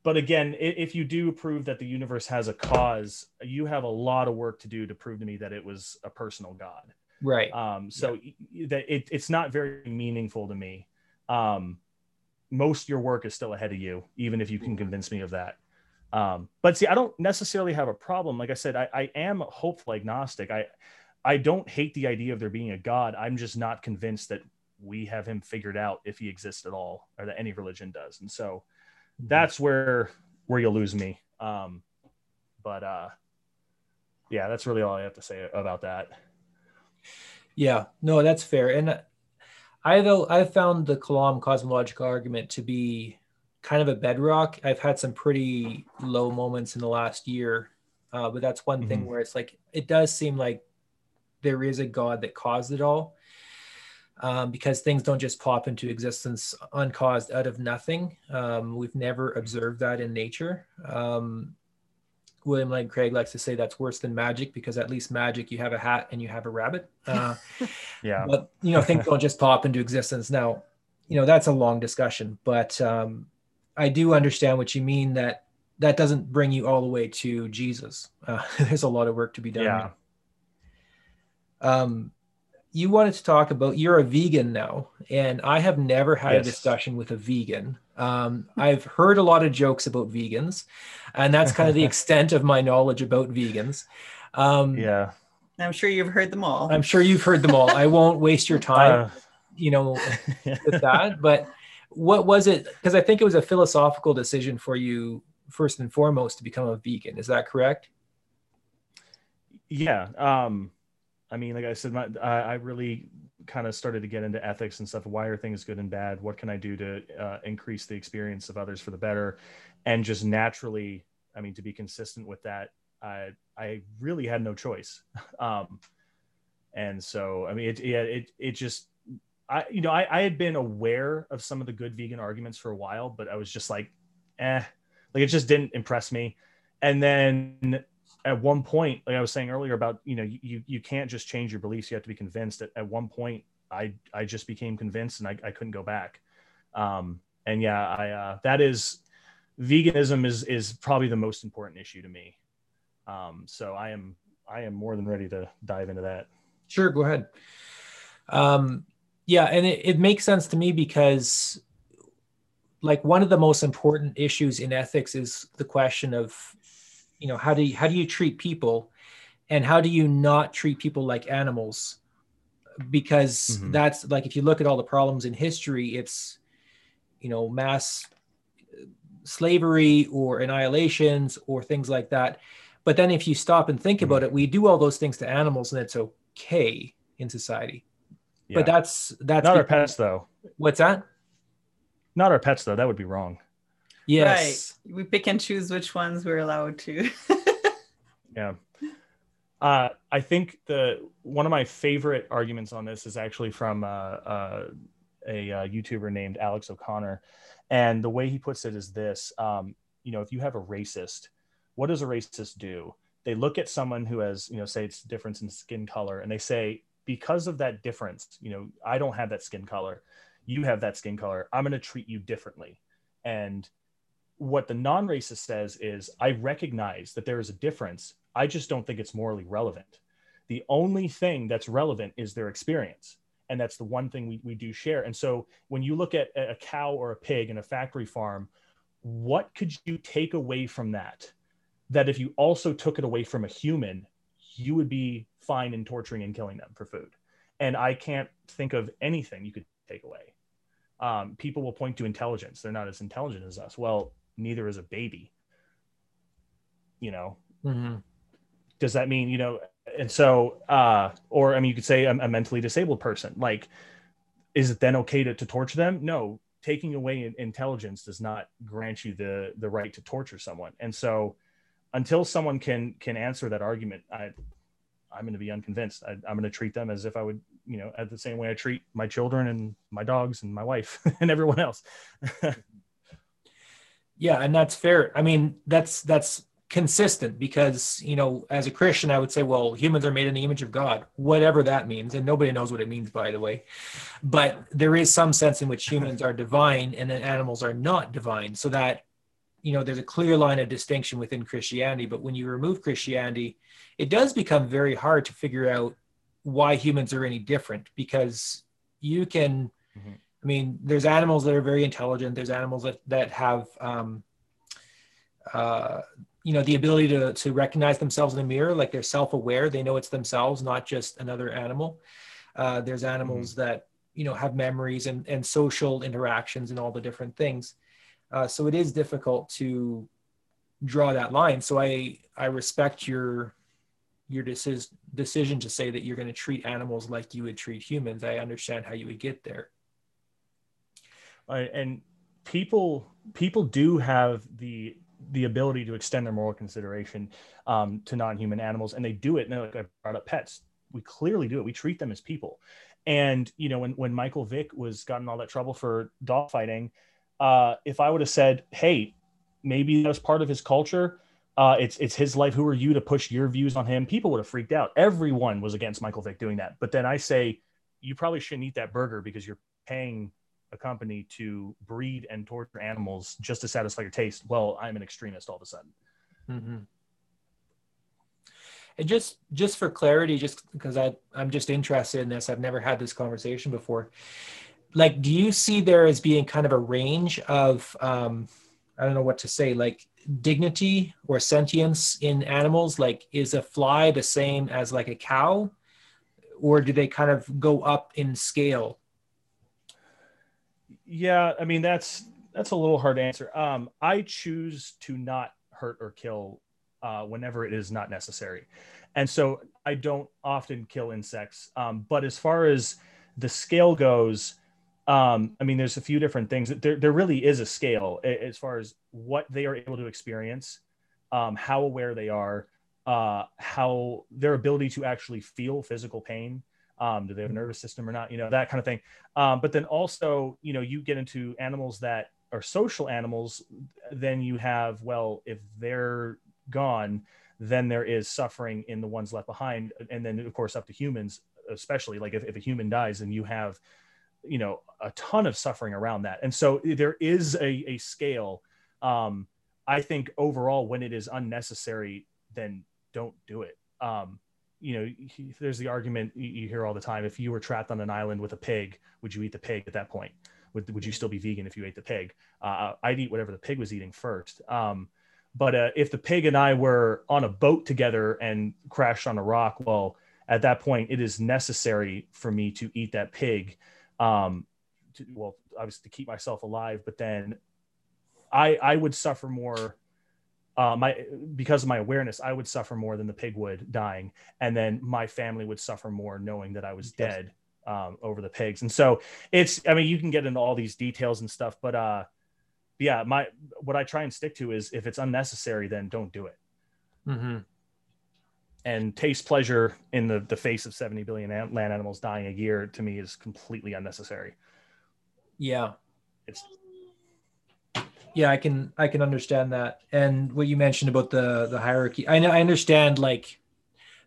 but again, if you do prove that the universe has a cause, you have a lot of work to do to prove to me that it was a personal God. Right. Um, so yeah. that it, it's not very meaningful to me um, most your work is still ahead of you, even if you can convince me of that. Um, but see, I don't necessarily have a problem. Like I said, I, I am hopeful agnostic. I I don't hate the idea of there being a God. I'm just not convinced that we have him figured out if he exists at all, or that any religion does. And so mm-hmm. that's where where you'll lose me. Um, but uh, yeah, that's really all I have to say about that. Yeah, no, that's fair. And I though I've found the Kalam cosmological argument to be kind of a bedrock. I've had some pretty low moments in the last year, uh, but that's one mm-hmm. thing where it's like it does seem like there is a God that caused it all, um, because things don't just pop into existence uncaused out of nothing. Um, we've never observed that in nature. Um, William Lane Craig likes to say that's worse than magic because at least magic you have a hat and you have a rabbit. Uh, yeah. But you know things don't just pop into existence. Now, you know that's a long discussion, but um, I do understand what you mean that that doesn't bring you all the way to Jesus. Uh, there's a lot of work to be done. Yeah. Um, you wanted to talk about you're a vegan now, and I have never had yes. a discussion with a vegan. Um, I've heard a lot of jokes about vegans, and that's kind of the extent of my knowledge about vegans. Um, yeah, I'm sure you've heard them all. I'm sure you've heard them all. I won't waste your time, uh, you know, with that. But what was it? Because I think it was a philosophical decision for you first and foremost to become a vegan. Is that correct? Yeah. Um, I mean, like I said, my, I, I really kind of started to get into ethics and stuff. Why are things good and bad? What can I do to uh, increase the experience of others for the better? And just naturally, I mean, to be consistent with that, I I really had no choice. Um, and so, I mean, it yeah, it it just I you know I I had been aware of some of the good vegan arguments for a while, but I was just like, eh, like it just didn't impress me. And then at one point, like I was saying earlier about, you know, you, you can't just change your beliefs. You have to be convinced at, at one point I, I just became convinced and I, I couldn't go back. Um, and yeah, I, uh, that is veganism is, is probably the most important issue to me. Um, so I am, I am more than ready to dive into that. Sure. Go ahead. Um, yeah. And it, it makes sense to me because like one of the most important issues in ethics is the question of you know how do you how do you treat people? And how do you not treat people like animals? Because mm-hmm. that's like if you look at all the problems in history it's you know mass slavery or annihilations or things like that. But then if you stop and think mm-hmm. about it we do all those things to animals and it's okay in society. Yeah. but that's that's not our pets though. What's that? Not our pets though. That would be wrong Yes. Right. We pick and choose which ones we're allowed to. yeah. Uh, I think the one of my favorite arguments on this is actually from uh, uh, a uh, YouTuber named Alex O'Connor, and the way he puts it is this: um, you know, if you have a racist, what does a racist do? They look at someone who has, you know, say it's difference in skin color, and they say, because of that difference, you know, I don't have that skin color, you have that skin color, I'm going to treat you differently, and what the non-racist says is i recognize that there is a difference. I just don't think it's morally relevant. The only thing that's relevant is their experience and that's the one thing we, we do share. And so when you look at a cow or a pig in a factory farm what could you take away from that? That if you also took it away from a human you would be fine in torturing and killing them for food. And i can't think of anything you could take away. Um, people will point to intelligence. They're not as intelligent as us. Well neither is a baby you know? Mm-hmm. does that mean you know and so uh or i mean you could say a, a mentally disabled person like is it then okay to, to torture them? No taking away intelligence does not grant you the the right to torture someone. And so until someone can can answer that argument i i'm going to be unconvinced. I, i'm going to treat them as if i would you know at the same way i treat my children and my dogs and my wife and everyone else Yeah, and that's fair. I mean, that's that's consistent because you know, as a Christian, I would say, well, humans are made in the image of God, whatever that means, and nobody knows what it means, by the way. But there is some sense in which humans are divine and then animals are not divine, so that you know there's a clear line of distinction within Christianity. But when you remove Christianity, it does become very hard to figure out why humans are any different because you can. Mm-hmm I mean, there's animals that are very intelligent. There's animals that that have, um, uh, you know, the ability to to recognize themselves in the mirror, like they're self-aware. They know it's themselves, not just another animal. Uh, there's animals mm-hmm. that you know have memories and and social interactions and all the different things. Uh, so it is difficult to draw that line. So I I respect your your decision decision to say that you're going to treat animals like you would treat humans. I understand how you would get there uh, and people people do have the the ability to extend their moral consideration um, to non-human animals and they do it and like i brought up pets. We clearly do it. We treat them as people. And you know when, when michael vick was gotten all that trouble for dog fighting uh, if i would have said hey maybe that was part of his culture uh, it's it's his life. Who are you to push your views on him? People would have freaked out. Everyone was against michael vick doing that. But then i say you probably shouldn't eat that burger because you're paying a company to breed and torture animals just to satisfy your taste, well, I'm an extremist all of a sudden. Mm-hmm. And just just for clarity, just because I I'm just interested in this, I've never had this conversation before. Like, do you see there as being kind of a range of um, I don't know what to say, like dignity or sentience in animals? Like, is a fly the same as like a cow, or do they kind of go up in scale? Yeah, I mean that's that's a little hard to answer. Um, I choose to not hurt or kill uh, whenever it is not necessary, and so I don't often kill insects. Um, but as far as the scale goes, um, I mean, there's a few different things. There, there really is a scale as far as what they are able to experience, um, how aware they are, uh, how their ability to actually feel physical pain. Um, do they have a nervous system or not? You know, that kind of thing. Um, but then also, you know, you get into animals that are social animals, then you have, well, if they're gone, then there is suffering in the ones left behind. And then, of course, up to humans, especially like if, if a human dies and you have, you know, a ton of suffering around that. And so there is a, a scale. Um, I think overall, when it is unnecessary, then don't do it. Um, you know, he, there's the argument you hear all the time. If you were trapped on an island with a pig, would you eat the pig at that point? Would, would you still be vegan if you ate the pig? Uh, I'd eat whatever the pig was eating first. Um, but uh, if the pig and I were on a boat together and crashed on a rock, well, at that point, it is necessary for me to eat that pig. Um, to, well, obviously to keep myself alive, but then I I would suffer more uh, my because of my awareness, I would suffer more than the pig would dying, and then my family would suffer more knowing that I was dead um, over the pigs. And so it's, I mean, you can get into all these details and stuff, but uh, yeah, my what I try and stick to is if it's unnecessary, then don't do it. Mm-hmm. And taste pleasure in the the face of seventy billion land animals dying a year to me is completely unnecessary. Yeah, it's yeah i can i can understand that and what you mentioned about the the hierarchy i know i understand like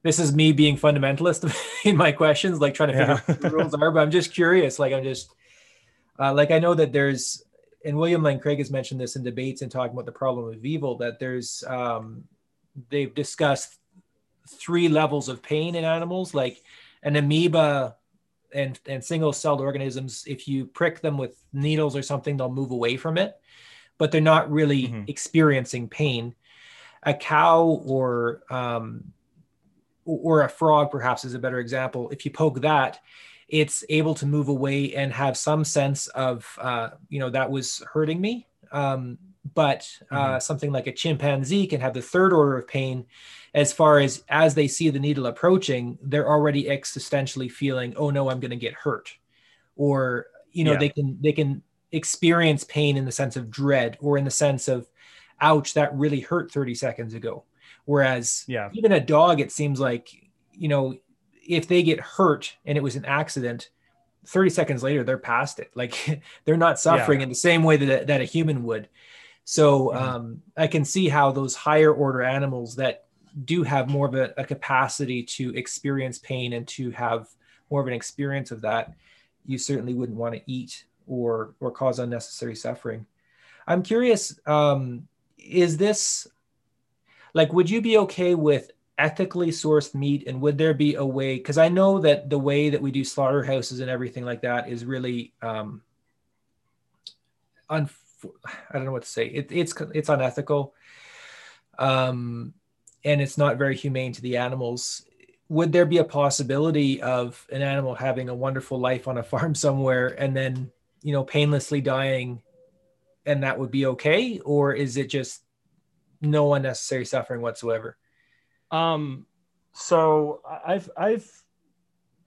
this is me being fundamentalist in my questions like trying to figure yeah. out what the rules are but i'm just curious like i'm just uh, like i know that there's and william lane craig has mentioned this in debates and talking about the problem of evil that there's um, they've discussed three levels of pain in animals like an amoeba and and single celled organisms if you prick them with needles or something they'll move away from it but they're not really mm-hmm. experiencing pain. A cow or um, or a frog, perhaps, is a better example. If you poke that, it's able to move away and have some sense of, uh, you know, that was hurting me. Um, but uh, mm-hmm. something like a chimpanzee can have the third order of pain as far as as they see the needle approaching they're already existentially feeling oh no i'm going to get hurt or you know yeah. they can they can experience pain in the sense of dread or in the sense of ouch that really hurt 30 seconds ago whereas yeah even a dog it seems like you know if they get hurt and it was an accident 30 seconds later they're past it like they're not suffering yeah. in the same way that, that a human would so mm-hmm. um, i can see how those higher order animals that do have more of a, a capacity to experience pain and to have more of an experience of that you certainly wouldn't want to eat or or cause unnecessary suffering. I'm curious, um, is this like would you be okay with ethically sourced meat and would there be a way because I know that the way that we do slaughterhouses and everything like that is really um, un, I don't know what to say. It, it's it's unethical, um, and it's not very humane to the animals. Would there be a possibility of an animal having a wonderful life on a farm somewhere and then you know painlessly dying, and that would be okay, or is it just no unnecessary suffering whatsoever? Um, so I've I've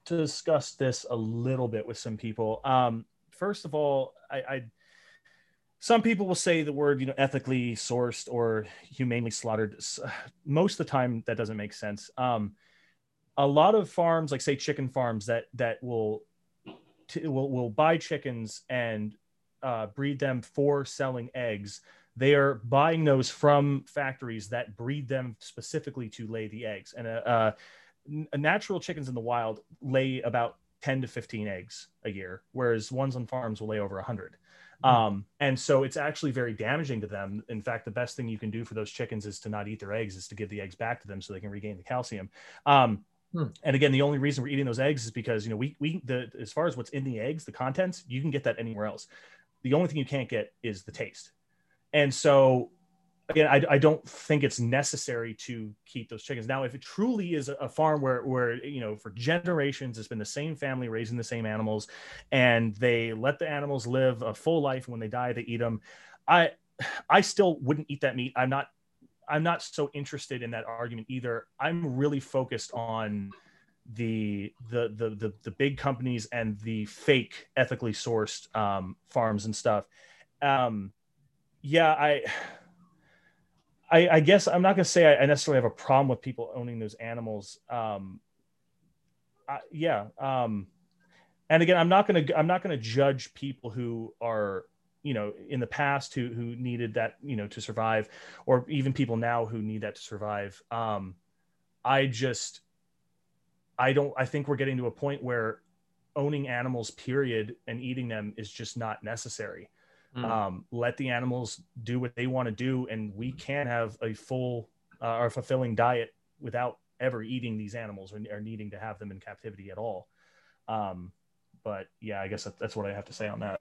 discussed this a little bit with some people. Um, first of all, I, I some people will say the word you know ethically sourced or humanely slaughtered most of the time that doesn't make sense um, a lot of farms like say chicken farms that that will t- will, will buy chickens and uh, breed them for selling eggs they are buying those from factories that breed them specifically to lay the eggs and a, uh, a natural chickens in the wild lay about 10 to 15 eggs a year whereas ones on farms will lay over 100 Hmm. Um, and so it's actually very damaging to them. In fact, the best thing you can do for those chickens is to not eat their eggs, is to give the eggs back to them so they can regain the calcium. Um, hmm. And again, the only reason we're eating those eggs is because you know we we the as far as what's in the eggs, the contents, you can get that anywhere else. The only thing you can't get is the taste. And so again, I, I, don't think it's necessary to keep those chickens. Now, if it truly is a farm where, where, you know, for generations, it's been the same family raising the same animals and they let the animals live a full life. And when they die, they eat them. I, I still wouldn't eat that meat. I'm not, I'm not so interested in that argument either. I'm really focused on the, the, the, the, the big companies and the fake ethically sourced um, farms and stuff. Um, yeah, I, I, I guess I'm not going to say I, necessarily have a problem with people owning those animals. Um, I, yeah. Um, and again, I'm not going to I'm not going to judge people who are you know in the past who who needed that you know to survive, or even people now who need that to survive. Um, I just I don't I think we're getting to a point where owning animals period and eating them is just not necessary Mm. Um, let the animals do what they want to do, and we can have a full uh, or fulfilling diet without ever eating these animals or, or, needing to have them in captivity at all. Um, but yeah, I guess that's what I have to say on that.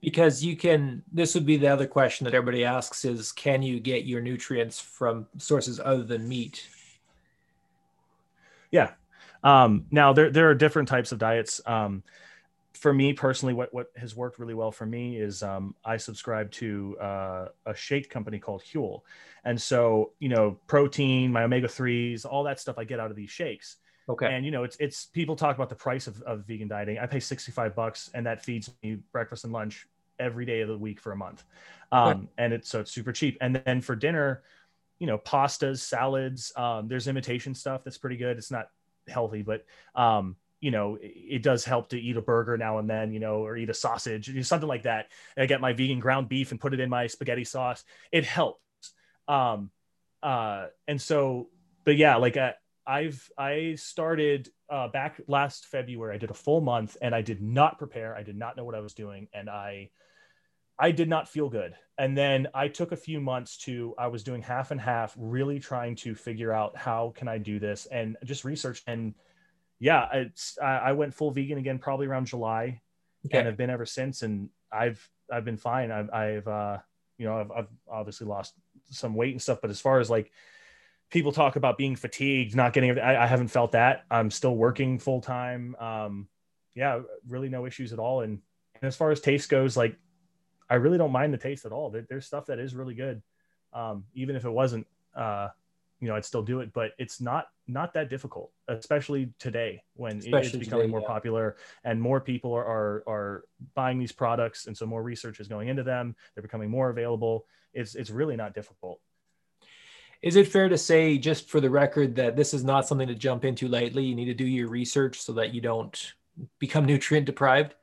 Because you can, this would be the other question that everybody asks is can you get your nutrients from sources other than meat? Yeah. Um, now, there, there are different types of diets. Um, for me personally, what what has worked really well for me is um, I subscribe to uh, a shake company called Huel, and so you know protein, my omega threes, all that stuff I get out of these shakes. Okay. And you know, it's it's people talk about the price of, of vegan dieting. I pay sixty five bucks, and that feeds me breakfast and lunch every day of the week for a month. Um, and it's so it's super cheap. And then for dinner, you know, pastas, salads. Um, there's imitation stuff that's pretty good. It's not healthy, but um, you know, it does help to eat a burger now and then, you know, or eat a sausage, something like that. I get my vegan ground beef and put it in my spaghetti sauce. It helps. Um, uh, and so, but yeah, like I, uh, I've I started uh, back last February. I did a full month, and I did not prepare. I did not know what I was doing, and I I did not feel good. And then I took a few months to I was doing half and half, really trying to figure out how can I do this, and just research and yeah, it's I, I went full vegan again probably around July, okay. and have been ever since. And I've I've been fine. I've I've uh, you know I've, I've obviously lost some weight and stuff, but as far as like people talk about being fatigued, not getting, I, I haven't felt that. I'm still working full time. Um, yeah, really no issues at all. And, and as far as taste goes, like I really don't mind the taste at all. There, there's stuff that is really good. Um, even if it wasn't, uh, you know, I'd still do it, but it's not not that difficult, especially today when especially it's becoming today, more yeah. popular and more people are, are are buying these products, and so more research is going into them. They're becoming more available. It's it's really not difficult. Is it fair to say, just for the record, that this is not something to jump into lightly? You need to do your research so that you don't become nutrient deprived.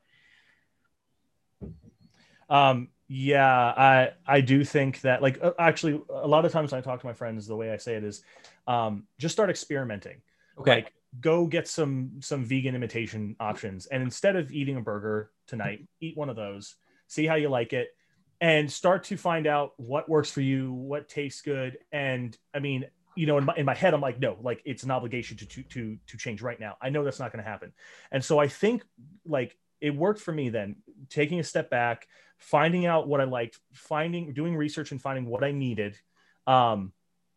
Um, yeah, I I do think that like uh, actually a lot of times when I talk to my friends, the way I say it is, um, just start experimenting. Okay. Like go get some some vegan imitation options, and instead of eating a burger tonight, eat one of those. See how you like it, and start to find out what works for you, what tastes good. And I mean, you know, in my, in my head, I'm like, no, like it's an obligation to to to to change right now. I know that's not going to happen, and so I think like it worked for me then taking a step back finding out what i liked finding doing research and finding what i needed um,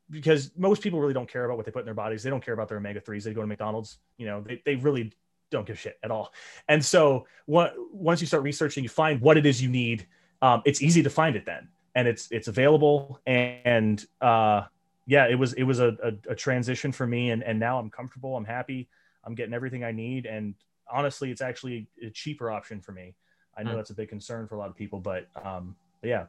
because most people really don't care about what they put in their bodies. They don't care about their omega-3s they go to mcdonald's you know they, they really don't give shit at all. And so what, once you start researching you find what it is you need um, it's easy to find it then. And it's it's available. And uh, yeah it was it was a, a, a transition for me. And and now i'm comfortable. I'm happy. I'm getting everything i need. And honestly, it's actually a cheaper option for me. I know mm. that's a big concern for a lot of people, but um, but yeah.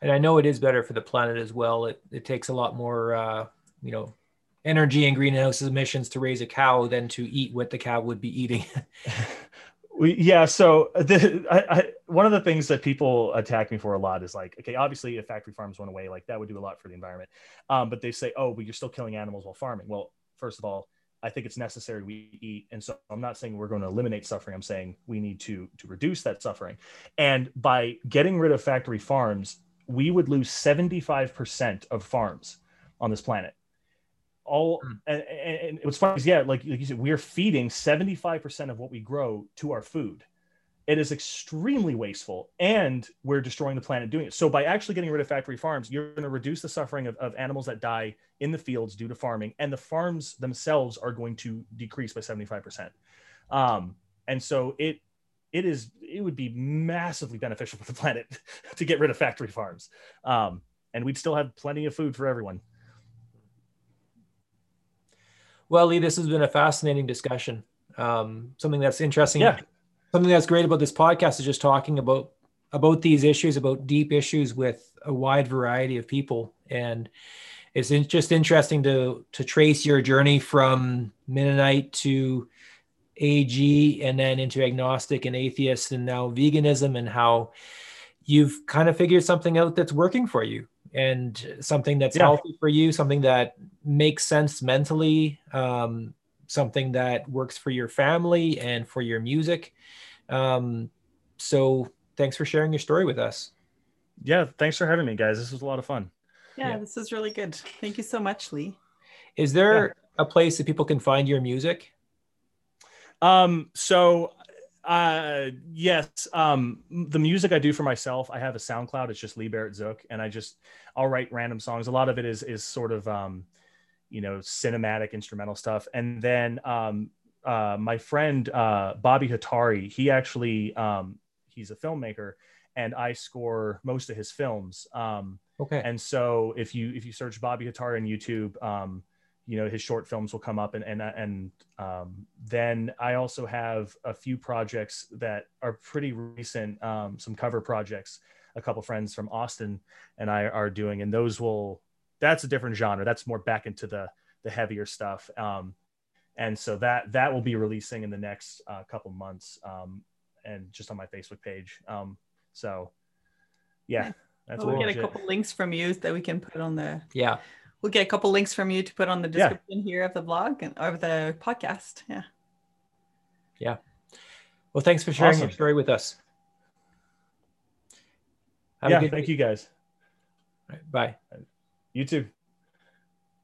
And I know it is better for the planet as well. It it takes a lot more, uh, you know, energy and greenhouse emissions to raise a cow than to eat what the cow would be eating. we, yeah. So the, I, I, one of the things that people attack me for a lot is like, okay, obviously if factory farms went away, like that would do a lot for the environment. Um, but they say, oh, but you're still killing animals while farming. Well, first of all, I think it's necessary we eat. And so I'm not saying we're going to eliminate suffering. I'm saying we need to to reduce that suffering. And by getting rid of factory farms, we would lose 75% of farms on this planet. All mm. and, and, what's funny is yeah, like, like you said, we're feeding 75% of what we grow to our food it is extremely wasteful and we're destroying the planet doing it. So by actually getting rid of factory farms you're going to reduce the suffering of, of animals that die in the fields due to farming and the farms themselves are going to decrease by 75% um, and so it it is it would be massively beneficial for the planet to get rid of factory farms. Um, and we'd still have plenty of food for everyone. Well lee this has been a fascinating discussion. Um, something that's interesting yeah something that's great about this podcast is just talking about about these issues, about deep issues with a wide variety of people, and it's just interesting to to trace your journey from Mennonite to AG, and then into agnostic and atheist, and now veganism, and how you've kind of figured something out that's working for you and something that's yeah. healthy for you, something that makes sense mentally, um, something that works for your family and for your music. Um, so thanks for sharing your story with us. Yeah, thanks for having me, guys. This was a lot of fun. Yeah, yeah. this is really good. Thank you so much, Lee. Is there yeah. a place that people can find your music? Um, so uh yes um the music i do for myself i have a soundcloud it's just lee barrett zook and i just i'll write random songs a lot of it is is sort of um you know cinematic instrumental stuff and then um uh, my friend uh, Bobby Hatari, he actually um, he's a filmmaker, and I score most of his films. Um, okay. And so if you if you search Bobby Hatari on YouTube, um, you know his short films will come up, and and and um, then I also have a few projects that are pretty recent, um, some cover projects. A couple friends from Austin and I are doing, and those will that's a different genre. That's more back into the the heavier stuff. Um, and so that that will be releasing in the next uh, couple months um, and just on my facebook page. Um, so yeah that's well, we'll get a couple links from you that we can put on the yeah. we'll get a couple links from you to put on the description yeah. here of the blog and of the podcast. Yeah. Yeah. Well thanks for sharing awesome. your story with us. Have yeah thank day. you guys. Right, bye you too